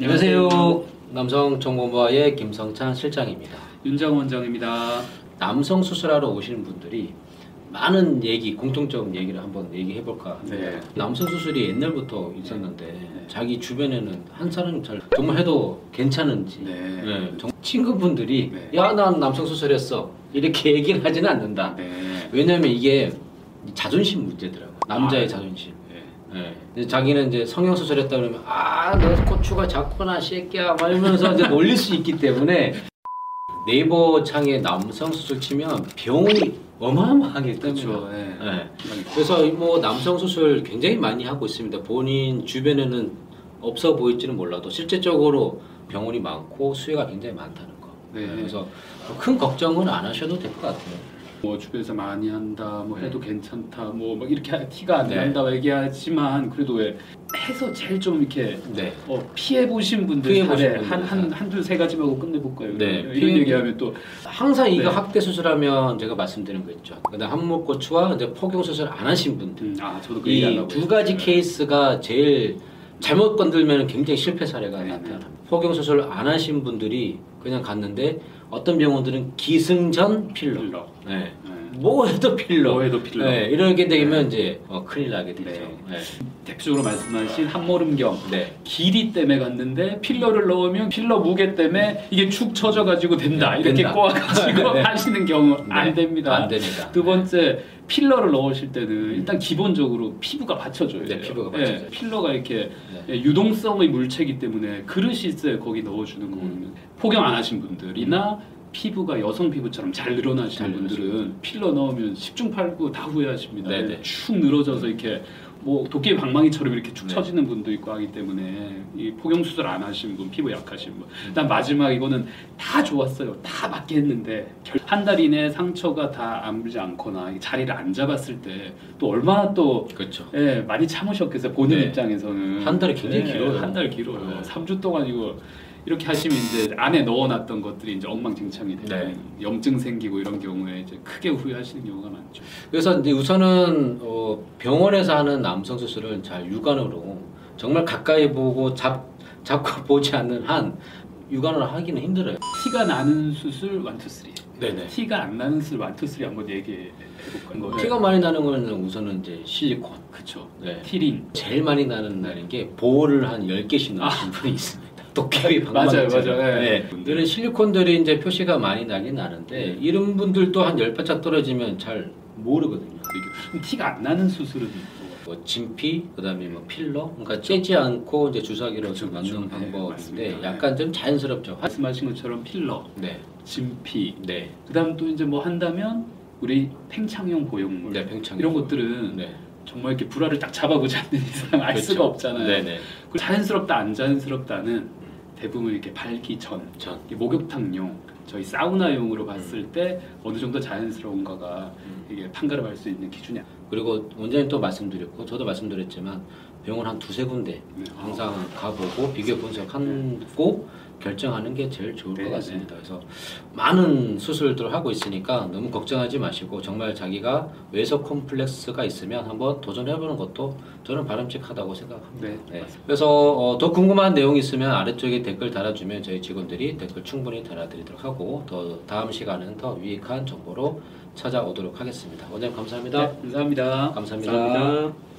안녕하세요. 남성 정보부의 김성찬 실장입니다. 윤장 원장입니다. 남성 수술하러 오시는 분들이 많은 얘기, 공통적 얘기를 한번 얘기해 볼까 합니다. 네. 남성 수술이 옛날부터 있었는데 자기 주변에는 한 사람 잘 정말 해도 괜찮은지 네. 네, 정- 친구분들이 네. 야난 남성 수술했어 이렇게 얘기를 하지는 않는다. 네. 왜냐면 이게 자존심 문제더라고. 요 남자의 아. 자존심. 네. 자기는 이제 성형 수술 했다 그러면 아, 너 고추가 작구나, 새끼야, 막 이러면서 이제 놀릴 수 있기 때문에 네이버 창에 남성 수술 치면 병원이 어마어마하기 때문에. 그렇죠. 네. 예. 그래서 뭐 남성 수술 굉장히 많이 하고 있습니다. 본인 주변에는 없어 보일지는 몰라도 실제적으로 병원이 많고 수요가 굉장히 많다는 거. 네. 그래서 큰 걱정은 안 하셔도 될 것 같아요. 뭐 주변에서 많이 한다, 뭐 해도 괜찮다, 뭐 막 이렇게 티가 안 네. 난다 얘기하지만 그래도 왜 해서 제일 좀 이렇게 네. 어, 피해 보신 분들 피해 보신 사례 분들. 한한 한두 세 가지만 하고 끝내볼까요? 네. 이런 피해- 얘기하면 또 항상 이거 네. 학대 수술하면 제가 말씀드린 거 있죠. 그다음 함몰고추와 이제 포경 수술 안 하신 분들 음, 아 저도 그 얘기하려고 이 두 가지 했어요. 케이스가 제일 잘못 건들면 굉장히 실패 사례가 네, 나타납니다. 포경 수술 안 하신 분들이 그냥 갔는데 어떤 병원들은 기승전 filler. filler. 네. 네. 뭐 해도 필러. 뭐 해도 필러. 네, 이렇게 되면 이제 어, 큰일 나게 되죠. 네. 대표적으로 말씀하신 한모름경 네. 길이 때문에 갔는데 필러를 넣으면 필러 무게 때문에 이게 축 처져가지고 된다 네, 이렇게 된다. 꼬아가지고 네. 하시는 경우 네. 안 됩니다. 안 됩니다. 두 번째 필러를 넣으실 때는 일단 기본적으로 피부가 받쳐줘야 네, 돼요. 피부가 예, 받쳐져요. 필러가 이렇게 네. 예, 유동성의 물체이기 때문에 그릇이 있어야 거기 넣어주는 거거든요. 포경 안 하신 분들이나 피부가 여성 피부처럼 잘 늘어나시는 잘 분들은 필러 넣으면 10중 8구 다 후회하십니다. 네네. 축 늘어져서 이렇게 뭐 도깨비 방망이처럼 이렇게 축 네. 처지는 분도 있고 하기 때문에 이 포경 수술 안 하신 분, 피부 약하신 분. 음. 일단 마지막 이거는 다 좋았어요. 다 맞게 했는데 한 달 이내 상처가 다 아물지 않거나 이 자리를 안 잡았을 때 또 얼마나 또 그렇죠. 예, 많이 참으셨겠어요. 본인 네. 입장에서는 한 달이 굉장히 네, 길어요. 한 달 길어요. 네. 3주 동안 이거 이렇게 하시면 이제 안에 넣어놨던 것들이 이제 엉망진창이 되고 네. 염증 생기고 이런 경우에 이제 크게 후회하시는 경우가 많죠. 그래서 이제 우선은 어, 병원에서 하는 남성 수술은 잘 육안으로 정말 가까이 보고 잡 잡고 보지 않는 한 육안으로 하기는 힘들어요. 티가 나는 수술 1, 2, 3. 네네. 티가 안 나는 수술 1, 2, 3 한번 얘기해 볼까요? 피가 많이 나는 거는 우선은 이제 실리콘. 그쵸. 네. 티링. 제일 많이 나는 날인 게 보호를 한 10개씩 넣으신 분이 있습니다. 도깨비 아. 맞아요. 맞아요. 네. 네. 이런 실리콘들이 이제 표시가 많이 나긴 나는데 이런 분들도 한 10발짝 떨어지면 잘 모르거든요. 티가 안 나는 수술은 뭐뭐 진피, 그다음에 뭐 필러, 그러니까 째지 않고 이제 주사기로 그렇죠, 넣는 그렇죠. 네, 방법인데 맞습니다. 약간 좀 자연스럽죠. 화- 말씀하신 것처럼 필러, 네, 진피, 네, 그다음 또 이제 뭐 한다면 우리 팽창용 보형물 네, 팽창 이런 것들은 네, 정말 이렇게 불화를 딱 잡아보지 않는 이상 알 그렇죠. 수가 없잖아요. 네, 네, 그 자연스럽다 안 자연스럽다는 대부분 이렇게 발기 전 전, 목욕탕용 저희 사우나용으로 봤을 때 어느 정도 자연스러운가가 음. 이게 판가름할 수 있는 기준이 그리고 원장님 또 말씀드렸고 저도 말씀드렸지만 병원 한 두세 군데 네. 항상 가보고 비교 분석하고 결정하는 게 제일 좋을 네, 것 같습니다. 그래서 많은 수술들을 하고 있으니까 너무 걱정하지 마시고 정말 자기가 외석 콤플렉스가 있으면 한번 도전해보는 것도 저는 바람직하다고 생각합니다. 네. 네. 그래서 어, 더 궁금한 내용 있으면 아래쪽에 댓글 달아주면 저희 직원들이 댓글 충분히 달아드리도록 하고 더 다음 시간은 더 유익한 정보로 찾아오도록 하겠습니다. 원장님 감사합니다. 네, 감사합니다. 감사합니다. 감사합니다.